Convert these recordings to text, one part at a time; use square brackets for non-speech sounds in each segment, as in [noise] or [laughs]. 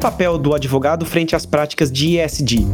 o papel do advogado frente às práticas de ESG?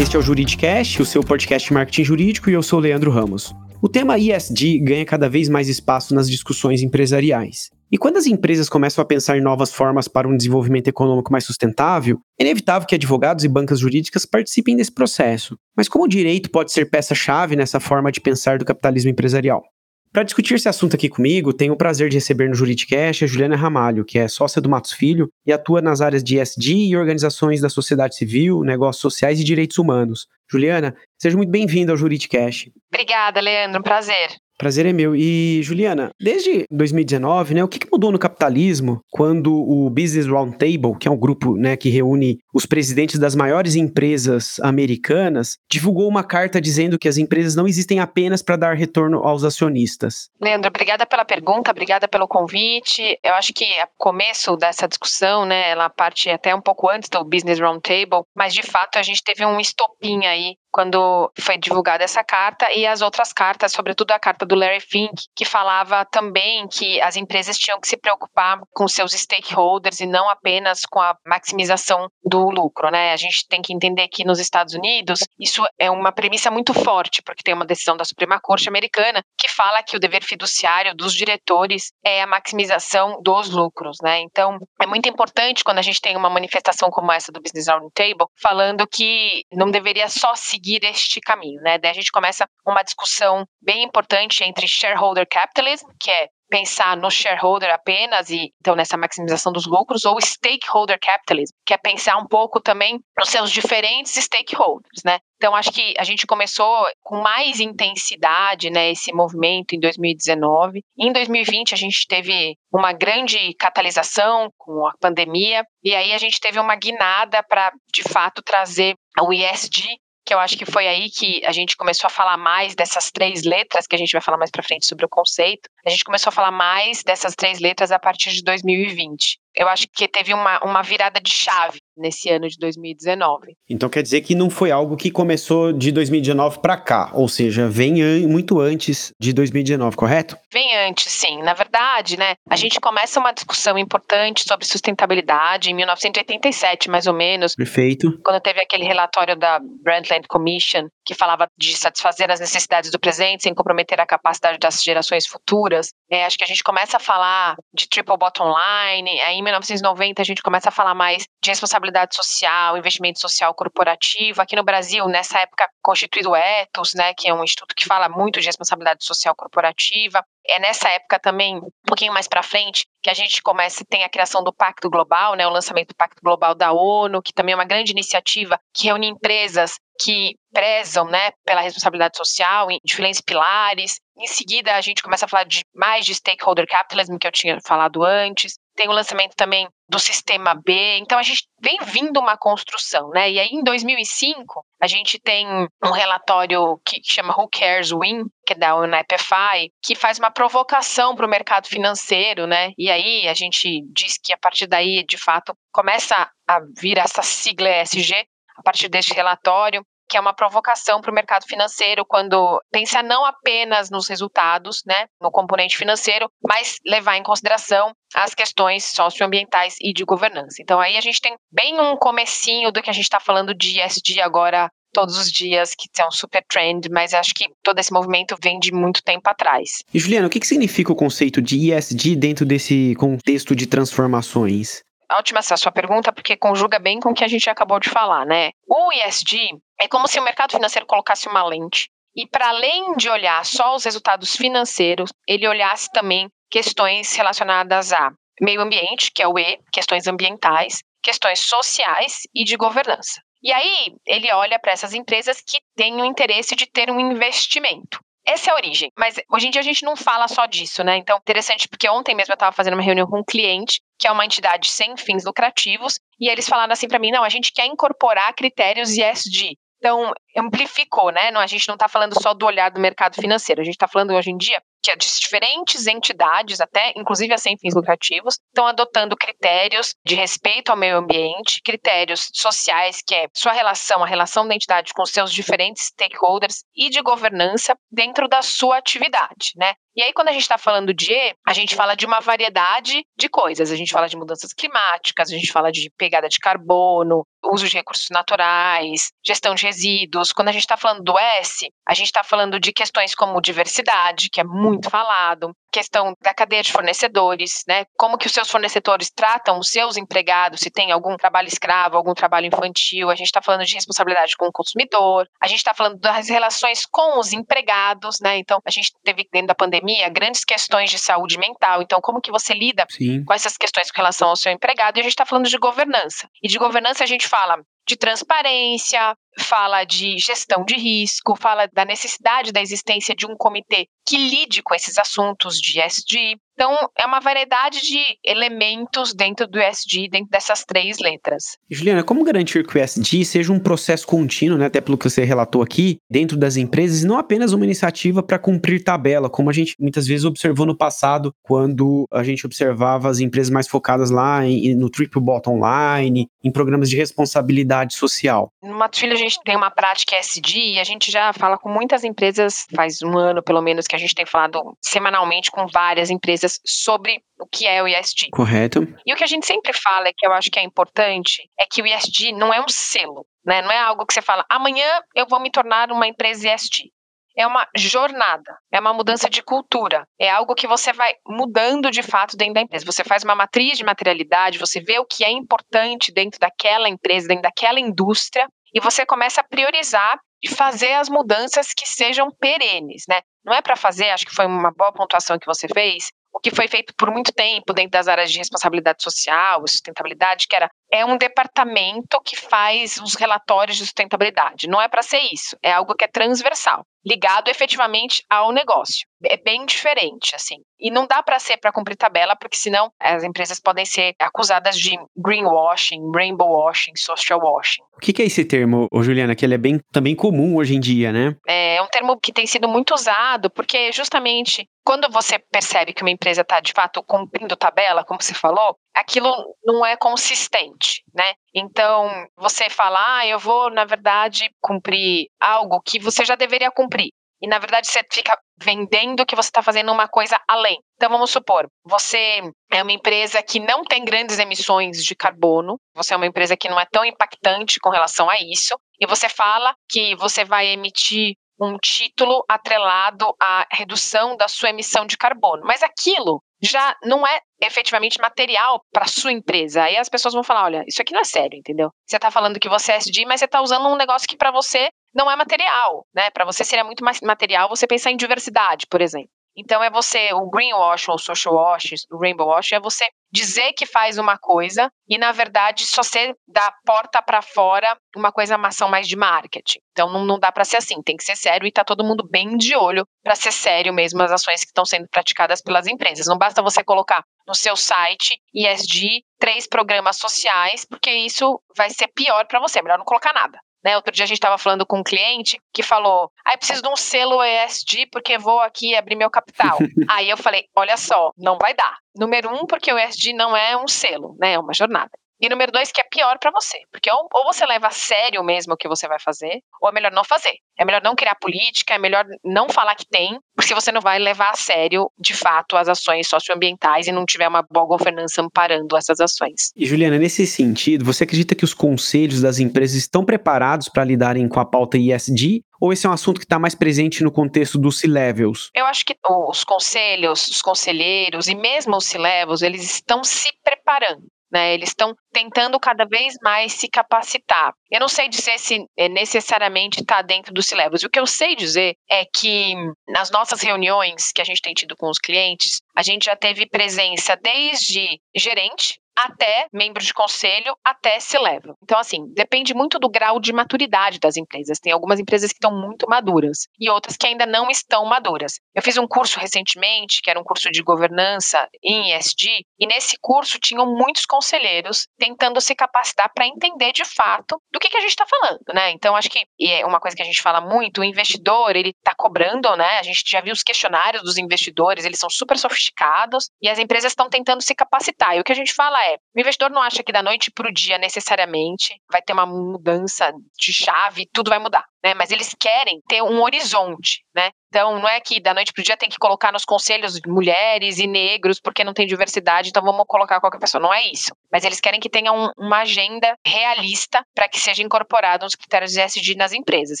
Este é o Juridicast, o seu podcast de marketing jurídico, e eu sou o Leandro Ramos. O tema ESG ganha cada vez mais espaço nas discussões empresariais. E quando as empresas começam a pensar em novas formas para um desenvolvimento econômico mais sustentável, é inevitável que advogados e bancas jurídicas participem desse processo. Mas como o direito pode ser peça-chave nessa forma de pensar do capitalismo empresarial? Para discutir esse assunto aqui comigo, tenho o prazer de receber no Juridicast a Juliana Ramalho, que é sócia do Matos Filho e atua nas áreas de ESG e organizações da sociedade civil, negócios sociais e direitos humanos. Juliana, seja muito bem-vinda ao Juridicast. Obrigada, Leandro. Um prazer. Prazer é meu. E, Juliana, desde 2019, né, o que, que mudou no capitalismo quando o Business Roundtable, que é um grupo né, que reúne os presidentes das maiores empresas americanas, divulgou uma carta dizendo que as empresas não existem apenas para dar retorno aos acionistas? Leandro, obrigada pela pergunta, obrigada pelo convite. Eu acho que o começo dessa discussão, né, ela parte até um pouco antes do Business Roundtable, mas de fato a gente teve um estopim aí quando foi divulgada essa carta e as outras cartas, sobretudo a carta do Larry Fink, que falava também que as empresas tinham que se preocupar com seus stakeholders e não apenas com a maximização do lucro, né? A gente tem que entender que nos Estados Unidos isso é uma premissa muito forte, porque tem uma decisão da Suprema Corte americana que fala que o dever fiduciário dos diretores é a maximização dos lucros, né? Então, é muito importante quando a gente tem uma manifestação como essa do Business Roundtable falando que não deveria só se seguir este caminho, né? Daí a gente começa uma discussão bem importante entre shareholder capitalism, que é pensar no shareholder apenas e então nessa maximização dos lucros ou stakeholder capitalism, que é pensar um pouco também nos seus diferentes stakeholders, né? Então acho que a gente começou com mais intensidade, né, esse movimento em 2019. Em 2020 a gente teve uma grande catalisação com a pandemia e aí a gente teve uma guinada para de fato trazer o ESG que eu acho que foi aí que a gente começou a falar mais dessas três letras, que a gente vai falar mais para frente sobre o conceito. A gente começou a falar mais dessas três letras a partir de 2020. Eu acho que teve uma, uma virada de chave nesse ano de 2019. Então quer dizer que não foi algo que começou de 2019 para cá, ou seja, vem an muito antes de 2019, correto? Vem antes, sim. Na verdade, né, a gente começa uma discussão importante sobre sustentabilidade em 1987, mais ou menos. Perfeito. Quando teve aquele relatório da Brundtland Commission que falava de satisfazer as necessidades do presente sem comprometer a capacidade das gerações futuras. É, acho que a gente começa a falar de triple bottom line, aí em 1990 a gente começa a falar mais de responsabilidade social, investimento social corporativo. Aqui no Brasil, nessa época, constituído o Ethos, né, que é um instituto que fala muito de responsabilidade social corporativa. É nessa época também, um pouquinho mais para frente, que a gente começa tem a criação do Pacto Global, né, o lançamento do Pacto Global da ONU, que também é uma grande iniciativa que reúne empresas que prezam né, pela responsabilidade social em diferentes pilares. Em seguida, a gente começa a falar de mais de stakeholder capitalism, que eu tinha falado antes. Tem o lançamento também do sistema B. Então, a gente vem vindo uma construção, né? E aí, em 2005, a gente tem um relatório que chama Who Cares Win, que é da UNEPFI, que faz uma provocação para o mercado financeiro, né? E aí, a gente diz que a partir daí, de fato, começa a vir essa sigla ESG, a partir deste relatório, que é uma provocação para o mercado financeiro quando pensa não apenas nos resultados, né, no componente financeiro, mas levar em consideração as questões socioambientais e de governança. Então aí a gente tem bem um comecinho do que a gente está falando de ESG agora todos os dias, que é um super trend, mas acho que todo esse movimento vem de muito tempo atrás. E Juliana, o que, que significa o conceito de ESG dentro desse contexto de transformações? Ótima essa sua pergunta, porque conjuga bem com o que a gente acabou de falar, né? O ESG é como se o mercado financeiro colocasse uma lente e, para além de olhar só os resultados financeiros, ele olhasse também questões relacionadas a meio ambiente, que é o E, questões ambientais, questões sociais e de governança. E aí, ele olha para essas empresas que têm o interesse de ter um investimento. Essa é a origem. Mas hoje em dia a gente não fala só disso, né? Então, interessante, porque ontem mesmo eu estava fazendo uma reunião com um cliente, que é uma entidade sem fins lucrativos, e eles falaram assim para mim: não, a gente quer incorporar critérios ESG. Então, amplificou, né? Não, a gente não está falando só do olhar do mercado financeiro, a gente está falando hoje em dia que as diferentes entidades, até inclusive as sem fins lucrativos, estão adotando critérios de respeito ao meio ambiente, critérios sociais, que é sua relação, a relação da entidade com seus diferentes stakeholders e de governança dentro da sua atividade, né? E aí, quando a gente está falando de E, a gente fala de uma variedade de coisas. A gente fala de mudanças climáticas, a gente fala de pegada de carbono, uso de recursos naturais, gestão de resíduos. Quando a gente está falando do S, a gente está falando de questões como diversidade, que é muito falado, questão da cadeia de fornecedores, né? Como que os seus fornecedores tratam os seus empregados, se tem algum trabalho escravo, algum trabalho infantil. A gente está falando de responsabilidade com o consumidor. A gente está falando das relações com os empregados, né? Então, a gente teve dentro da pandemia grandes questões de saúde mental. Então, como que você lida Sim. com essas questões com relação ao seu empregado? E a gente está falando de governança. E de governança a gente fala de transparência, fala de gestão de risco, fala da necessidade da existência de um comitê que lide com esses assuntos de ESG. Então, é uma variedade de elementos dentro do ESG, dentro dessas três letras. Juliana, como garantir que o ESG seja um processo contínuo, né, até pelo que você relatou aqui, dentro das empresas, e não apenas uma iniciativa para cumprir tabela, como a gente muitas vezes observou no passado, quando a gente observava as empresas mais focadas lá em, no triple bottom line, em programas de responsabilidade social? No Matfilho, a gente tem uma prática ESG e a gente já fala com muitas empresas, faz um ano pelo menos que a gente tem falado semanalmente com várias empresas sobre o que é o ESG. Correto. E o que a gente sempre fala, que eu acho que é importante, é que o ESG não é um selo, né? Não é algo que você fala, amanhã eu vou me tornar uma empresa ESG é uma jornada, é uma mudança de cultura, é algo que você vai mudando de fato dentro da empresa. Você faz uma matriz de materialidade, você vê o que é importante dentro daquela empresa, dentro daquela indústria, e você começa a priorizar e fazer as mudanças que sejam perenes, né? Não é para fazer, acho que foi uma boa pontuação que você fez, o que foi feito por muito tempo dentro das áreas de responsabilidade social e sustentabilidade, que era é um departamento que faz os relatórios de sustentabilidade. Não é para ser isso, é algo que é transversal, ligado efetivamente ao negócio. É bem diferente, assim. E não dá para ser para cumprir tabela, porque senão as empresas podem ser acusadas de greenwashing, rainbow washing, social washing. O que, é esse termo, Juliana, que ele é bem também comum hoje em dia, né? É um termo que tem sido muito usado, porque justamente quando você percebe que uma empresa está de fato cumprindo tabela, como você falou, aquilo não é consistente, né? Então, você fala, ah, eu vou, na verdade, cumprir algo que você já deveria cumprir. E, na verdade, você fica vendendo que você está fazendo uma coisa além. Então, vamos supor, você é uma empresa que não tem grandes emissões de carbono, você é uma empresa que não é tão impactante com relação a isso, e você fala que você vai emitir um título atrelado à redução da sua emissão de carbono. Mas aquilo já não é efetivamente material para sua empresa. Aí as pessoas vão falar: olha, isso aqui não é sério, entendeu? Você está falando que você é SD, mas você está usando um negócio que para você não é material, né? Para você seria muito mais material você pensar em diversidade, por exemplo. Então é você, o greenwash ou social wash, o rainbow wash, é você dizer que faz uma coisa e na verdade só ser da porta para fora uma coisa, uma ação mais de marketing. Então não, não dá para ser assim, tem que ser sério e tá todo mundo bem de olho para ser sério mesmo as ações que estão sendo praticadas pelas empresas. Não basta você colocar no seu site ESG três programas sociais, porque isso vai ser pior para você, melhor não colocar nada. Né, outro dia a gente estava falando com um cliente que falou: ah, preciso de um selo ESG porque vou aqui abrir meu capital. [laughs] Aí eu falei: olha só, não vai dar. Número um, porque o ESG não é um selo, né? É uma jornada. E número dois, que é pior para você. Porque ou, ou, você leva a sério mesmo o que você vai fazer, ou é melhor não fazer. É melhor não criar política, é melhor não falar que tem, porque você não vai levar a sério, de fato, as ações socioambientais e não tiver uma boa governança amparando essas ações. E Juliana, nesse sentido, você acredita que os conselhos das empresas estão preparados para lidarem com a pauta ISD? Ou esse é um assunto que está mais presente no contexto dos C-levels? Eu acho que os conselhos, os conselheiros e mesmo os C-levels, eles estão se preparando. Né, eles estão tentando cada vez mais se capacitar. Eu não sei dizer se é necessariamente está dentro do C-Levels. O que eu sei dizer é que nas nossas reuniões que a gente tem tido com os clientes, a gente já teve presença desde gerente, até membro de conselho, até se level. Então, assim, depende muito do grau de maturidade das empresas. Tem algumas empresas que estão muito maduras e outras que ainda não estão maduras. Eu fiz um curso recentemente, que era um curso de governança em ESG, e nesse curso tinham muitos conselheiros tentando se capacitar para entender de fato do que, que a gente está falando, né? Então, acho que é uma coisa que a gente fala muito, o investidor, ele está cobrando, né? A gente já viu os questionários dos investidores, eles são super sofisticados e as empresas estão tentando se capacitar. E o que a gente fala é, o investidor não acha que da noite para o dia necessariamente vai ter uma mudança de chave, tudo vai mudar. Né? Mas eles querem ter um horizonte, né? Então, não é que da noite para o dia tem que colocar nos conselhos mulheres e negros porque não tem diversidade, então vamos colocar qualquer pessoa. Não é isso. Mas eles querem que tenha um, uma agenda realista para que seja incorporado os critérios de ESG nas empresas.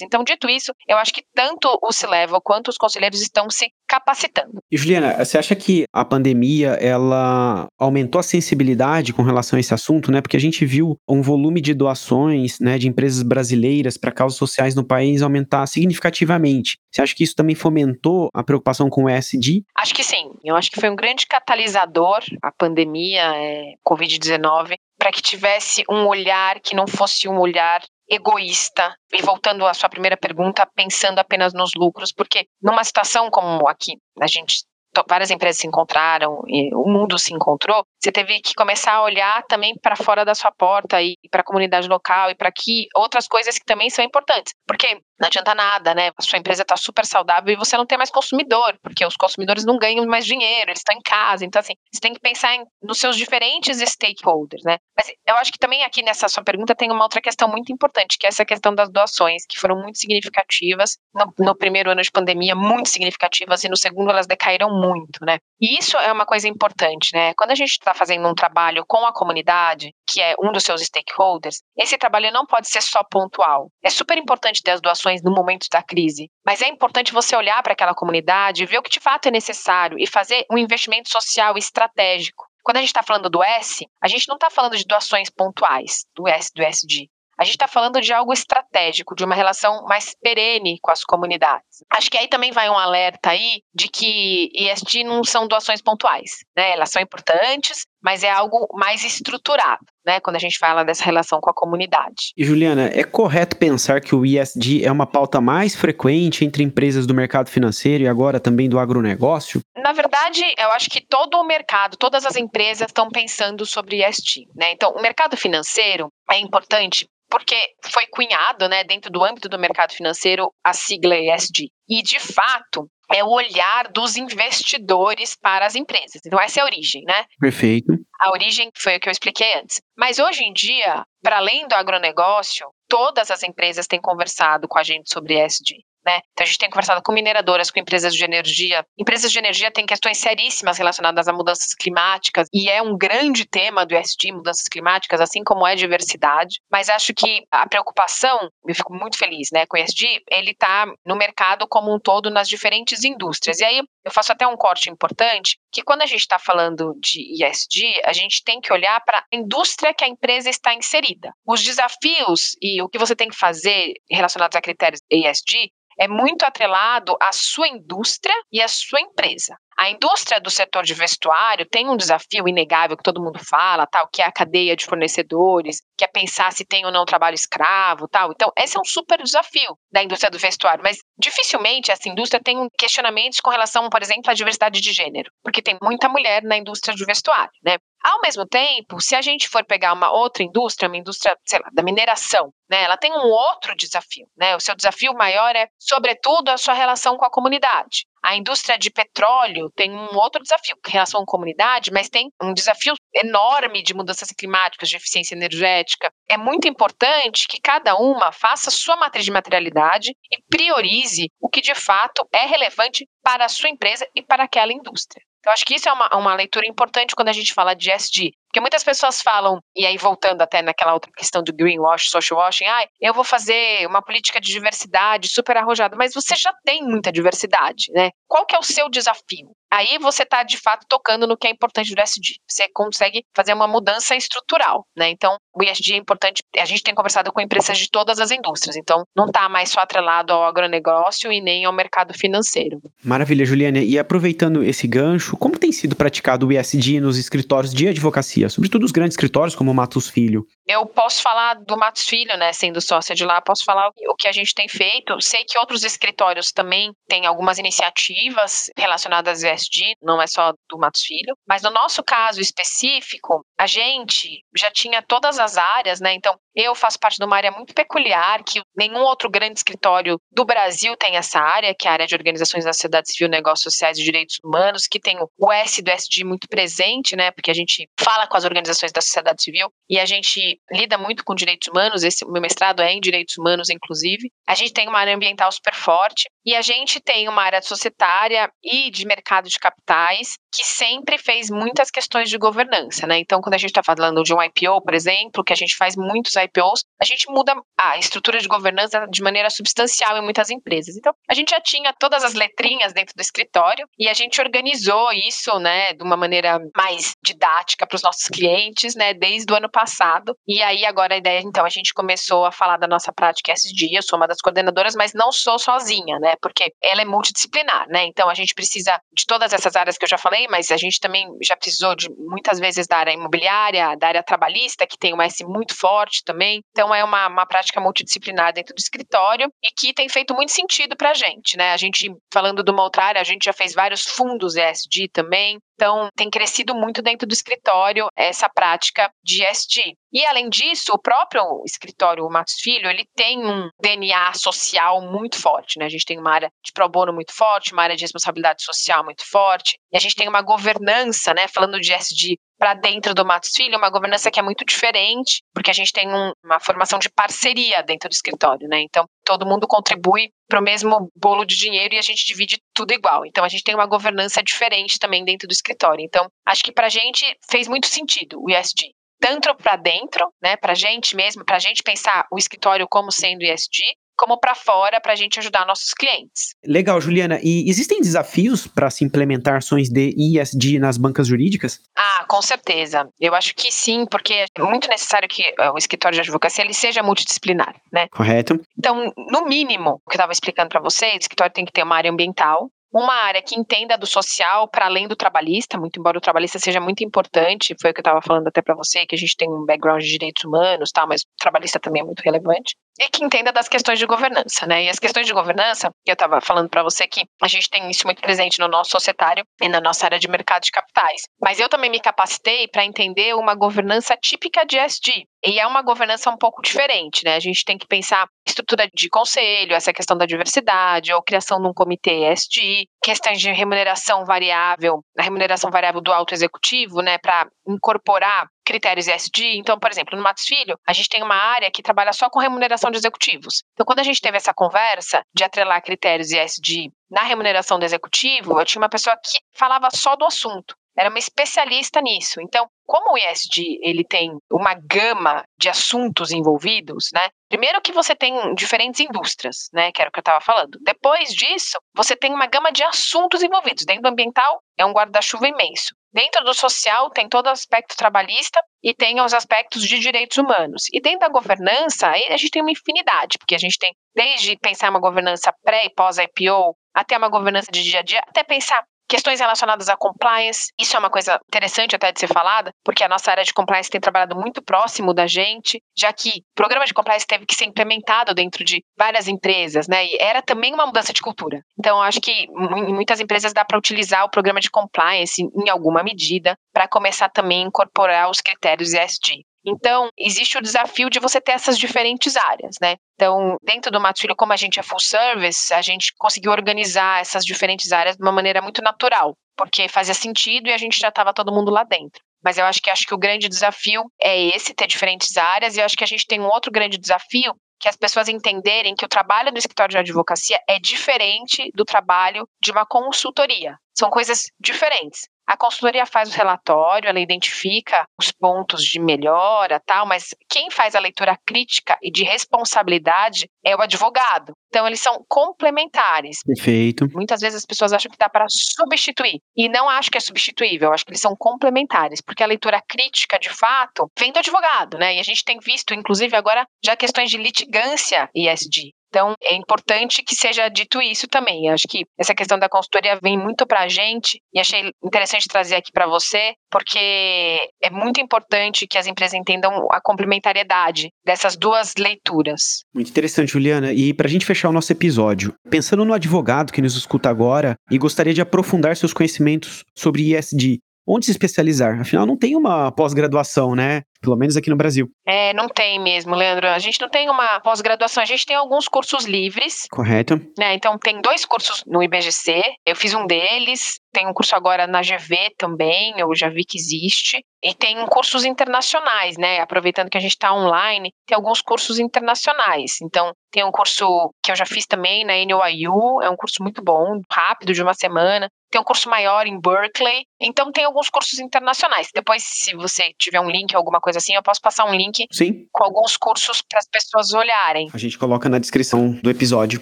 Então, dito isso, eu acho que tanto o C-Level quanto os conselheiros estão se capacitando. E Juliana, você acha que a pandemia ela aumentou a sensibilidade com relação a esse assunto, né? Porque a gente viu um volume de doações, né, de empresas brasileiras para causas sociais no país aumentar significativamente. Você acha que isso também fomentou a preocupação com o ESG? Acho que sim. Eu acho que foi um grande catalisador a pandemia, é, Covid-19, para que tivesse um olhar que não fosse um olhar egoísta. E voltando à sua primeira pergunta, pensando apenas nos lucros, porque numa situação como aqui, a gente várias empresas se encontraram e o mundo se encontrou, você teve que começar a olhar também para fora da sua porta e para a comunidade local e para que outras coisas que também são importantes. Porque não adianta nada, né? A sua empresa está super saudável e você não tem mais consumidor, porque os consumidores não ganham mais dinheiro, eles estão em casa. Então, assim, você tem que pensar em, nos seus diferentes stakeholders, né? Mas eu acho que também aqui nessa sua pergunta tem uma outra questão muito importante, que é essa questão das doações, que foram muito significativas no, no primeiro ano de pandemia, muito significativas, e no segundo elas decaíram muito, né? E isso é uma coisa importante, né? Quando a gente está fazendo um trabalho com a comunidade, que é um dos seus stakeholders, esse trabalho não pode ser só pontual. É super importante ter as doações no momento da crise, mas é importante você olhar para aquela comunidade, ver o que de fato é necessário e fazer um investimento social estratégico. Quando a gente está falando do S, a gente não está falando de doações pontuais, do S, do SD. A gente está falando de algo estratégico, de uma relação mais perene com as comunidades. Acho que aí também vai um alerta aí de que ESG não são doações pontuais, né? Elas são importantes, mas é algo mais estruturado, né, quando a gente fala dessa relação com a comunidade. E Juliana, é correto pensar que o ESG é uma pauta mais frequente entre empresas do mercado financeiro e agora também do agronegócio? Na verdade, eu acho que todo o mercado, todas as empresas estão pensando sobre ESG, né? Então, o mercado financeiro é importante porque foi cunhado, né, dentro do âmbito do mercado financeiro, a sigla ESG. E, de fato, é o olhar dos investidores para as empresas. Então, essa é a origem, né? Perfeito. A origem foi o que eu expliquei antes. Mas hoje em dia, para além do agronegócio, todas as empresas têm conversado com a gente sobre ESG. Né? Então a gente tem conversado com mineradoras, com empresas de energia. Empresas de energia têm questões seríssimas relacionadas a mudanças climáticas e é um grande tema do ESG, mudanças climáticas, assim como é diversidade. Mas acho que a preocupação, eu fico muito feliz, né, com o ESG, ele está no mercado como um todo nas diferentes indústrias. E aí eu faço até um corte importante, que quando a gente está falando de ESG, a gente tem que olhar para a indústria que a empresa está inserida. Os desafios e o que você tem que fazer relacionados a critérios ESG é muito atrelado à sua indústria e à sua empresa. A indústria do setor de vestuário tem um desafio inegável que todo mundo fala, tal, que é a cadeia de fornecedores, que é pensar se tem ou não trabalho escravo, tal. Então, esse é um super desafio da indústria do vestuário, mas dificilmente essa indústria tem questionamentos com relação, por exemplo, à diversidade de gênero, porque tem muita mulher na indústria do vestuário, né? Ao mesmo tempo, se a gente for pegar uma outra indústria, uma indústria, sei lá, da mineração, né, ela tem um outro desafio, né? O seu desafio maior é, sobretudo, a sua relação com a comunidade. A indústria de petróleo tem um outro desafio em relação à comunidade, mas tem um desafio enorme de mudanças climáticas, de eficiência energética. É muito importante que cada uma faça sua matriz de materialidade e priorize o que de fato é relevante para a sua empresa e para aquela indústria. Então, acho que isso é uma, uma leitura importante quando a gente fala de SD. Porque muitas pessoas falam, e aí voltando até naquela outra questão do greenwash, social washing, ah, eu vou fazer uma política de diversidade super arrojada, mas você já tem muita diversidade, né? Qual que é o seu desafio? Aí você está de fato tocando no que é importante do ESG. Você consegue fazer uma mudança estrutural, né? Então, o ESG é importante. A gente tem conversado com empresas de todas as indústrias, então não está mais só atrelado ao agronegócio e nem ao mercado financeiro. Maravilha, Juliana. E aproveitando esse gancho, como tem sido praticado o ESG nos escritórios de advocacia? sobretudo os grandes escritórios como o Matos Filho? Eu posso falar do Matos Filho, né, sendo sócia de lá, posso falar o que a gente tem feito. Sei que outros escritórios também têm algumas iniciativas relacionadas ao ESG, não é só do Matos Filho, mas no nosso caso específico, a gente já tinha todas as áreas, né? Então, Eu faço parte de uma área muito peculiar, que nenhum outro grande escritório do Brasil tem essa área, que é a área de organizações da sociedade civil, negócios sociais e direitos humanos, que tem o S do SD muito presente, né? Porque a gente fala com as organizações da sociedade civil e a gente lida muito com direitos humanos. Esse meu mestrado é em direitos humanos, inclusive. A gente tem uma área ambiental super forte e a gente tem uma área societária e de mercado de capitais que sempre fez muitas questões de governança, né? Então, quando a gente está falando de um IPO, por exemplo, que a gente faz muitos IPOs, a gente muda a estrutura de governança de maneira substancial em muitas empresas. Então, a gente já tinha todas as letrinhas dentro do escritório e a gente organizou isso, né, de uma maneira mais didática para os nossos clientes, né, desde o ano passado. E aí, agora a ideia, então, a gente começou a falar da nossa prática SG, eu sou uma das coordenadoras, mas não sou sozinha, né, porque ela é multidisciplinar, né, então a gente precisa de todas essas áreas que eu já falei, mas a gente também já precisou de muitas vezes da área imobiliária, da área trabalhista, que tem uma S muito forte também. Então é uma, uma prática multidisciplinar dentro do escritório e que tem feito muito sentido para a gente, né? A gente, falando de uma outra área, a gente já fez vários fundos ESG também, então, tem crescido muito dentro do escritório essa prática de ESG. E além disso, o próprio escritório o Matos Filho, ele tem um DNA social muito forte, né? A gente tem uma área de pro bono muito forte, uma área de responsabilidade social muito forte, e a gente tem uma governança, né, falando de ESG para dentro do Matos Filho, uma governança que é muito diferente, porque a gente tem um, uma formação de parceria dentro do escritório, né? Então, todo mundo contribui para o mesmo bolo de dinheiro e a gente divide tudo igual. Então, a gente tem uma governança diferente também dentro do escritório. Então, acho que para a gente fez muito sentido o ESG tanto para dentro, né, para a gente mesmo, para gente pensar o escritório como sendo ESG, como para fora para a gente ajudar nossos clientes. Legal, Juliana. E existem desafios para se implementar ações de ESG nas bancas jurídicas? Ah, com certeza. Eu acho que sim, porque é muito necessário que eh, o escritório de advocacia ele seja multidisciplinar, né? Correto. Então, no mínimo, o que eu estava explicando para vocês, o escritório tem que ter uma área ambiental, uma área que entenda do social para além do trabalhista, muito embora o trabalhista seja muito importante, foi o que eu estava falando até para você, que a gente tem um background de direitos humanos, tá, mas o trabalhista também é muito relevante e que entenda das questões de governança, né? E as questões de governança, eu estava falando para você que a gente tem isso muito presente no nosso societário e na nossa área de mercado de capitais. Mas eu também me capacitei para entender uma governança típica de SG. E é uma governança um pouco diferente, né? A gente tem que pensar estrutura de conselho, essa questão da diversidade, ou criação de um comitê SG, questões de remuneração variável, a remuneração variável do alto executivo, né, para incorporar critérios ESG. Então, por exemplo, no Matos Filho, a gente tem uma área que trabalha só com remuneração de executivos. Então, quando a gente teve essa conversa de atrelar critérios ESG na remuneração do executivo, eu tinha uma pessoa que falava só do assunto era uma especialista nisso. Então, como o ESG ele tem uma gama de assuntos envolvidos, né? Primeiro que você tem diferentes indústrias, né? Que era o que eu estava falando. Depois disso, você tem uma gama de assuntos envolvidos. Dentro do ambiental, é um guarda-chuva imenso. Dentro do social, tem todo o aspecto trabalhista e tem os aspectos de direitos humanos. E dentro da governança, a gente tem uma infinidade, porque a gente tem desde pensar uma governança pré e pós-IPO, até uma governança de dia a dia, até pensar Questões relacionadas a compliance, isso é uma coisa interessante até de ser falada, porque a nossa área de compliance tem trabalhado muito próximo da gente, já que o programa de compliance teve que ser implementado dentro de várias empresas, né? E era também uma mudança de cultura. Então, acho que em muitas empresas dá para utilizar o programa de compliance em alguma medida para começar também a incorporar os critérios ESG. Então, existe o desafio de você ter essas diferentes áreas, né? Então, dentro do Filho, como a gente é full service, a gente conseguiu organizar essas diferentes áreas de uma maneira muito natural, porque fazia sentido e a gente já estava todo mundo lá dentro. Mas eu acho que acho que o grande desafio é esse, ter diferentes áreas, e eu acho que a gente tem um outro grande desafio, que é as pessoas entenderem que o trabalho do escritório de advocacia é diferente do trabalho de uma consultoria. São coisas diferentes. A consultoria faz o relatório, ela identifica os pontos de melhora, tal, mas quem faz a leitura crítica e de responsabilidade é o advogado. Então eles são complementares. Perfeito. Muitas vezes as pessoas acham que dá para substituir e não acho que é substituível, acho que eles são complementares, porque a leitura crítica, de fato, vem do advogado, né? E a gente tem visto, inclusive agora, já questões de litigância ISD. Então, é importante que seja dito isso também. Acho que essa questão da consultoria vem muito para a gente e achei interessante trazer aqui para você, porque é muito importante que as empresas entendam a complementariedade dessas duas leituras. Muito interessante, Juliana. E para a gente fechar o nosso episódio, pensando no advogado que nos escuta agora e gostaria de aprofundar seus conhecimentos sobre ISD, onde se especializar? Afinal, não tem uma pós-graduação, né? Pelo menos aqui no Brasil. É, não tem mesmo, Leandro. A gente não tem uma pós-graduação, a gente tem alguns cursos livres. Correto. Né? Então, tem dois cursos no IBGC, eu fiz um deles, tem um curso agora na GV também, eu já vi que existe. E tem cursos internacionais, né? Aproveitando que a gente está online, tem alguns cursos internacionais. Então, tem um curso que eu já fiz também na NYU, é um curso muito bom, rápido, de uma semana tem um curso maior em Berkeley. Então tem alguns cursos internacionais. Depois, se você tiver um link, alguma coisa assim, eu posso passar um link Sim. com alguns cursos para as pessoas olharem. A gente coloca na descrição do episódio.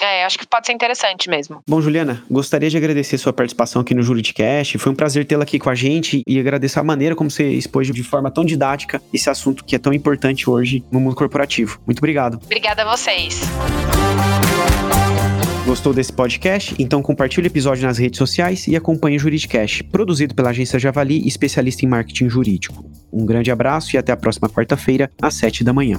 É, acho que pode ser interessante mesmo. Bom, Juliana, gostaria de agradecer sua participação aqui no Juridicast. Foi um prazer tê-la aqui com a gente e agradecer a maneira como você expôs de forma tão didática esse assunto que é tão importante hoje no mundo corporativo. Muito obrigado. Obrigada a vocês. Gostou desse podcast? Então compartilhe o episódio nas redes sociais e acompanhe o Juridicast, produzido pela agência Javali, especialista em marketing jurídico. Um grande abraço e até a próxima quarta-feira, às 7 da manhã.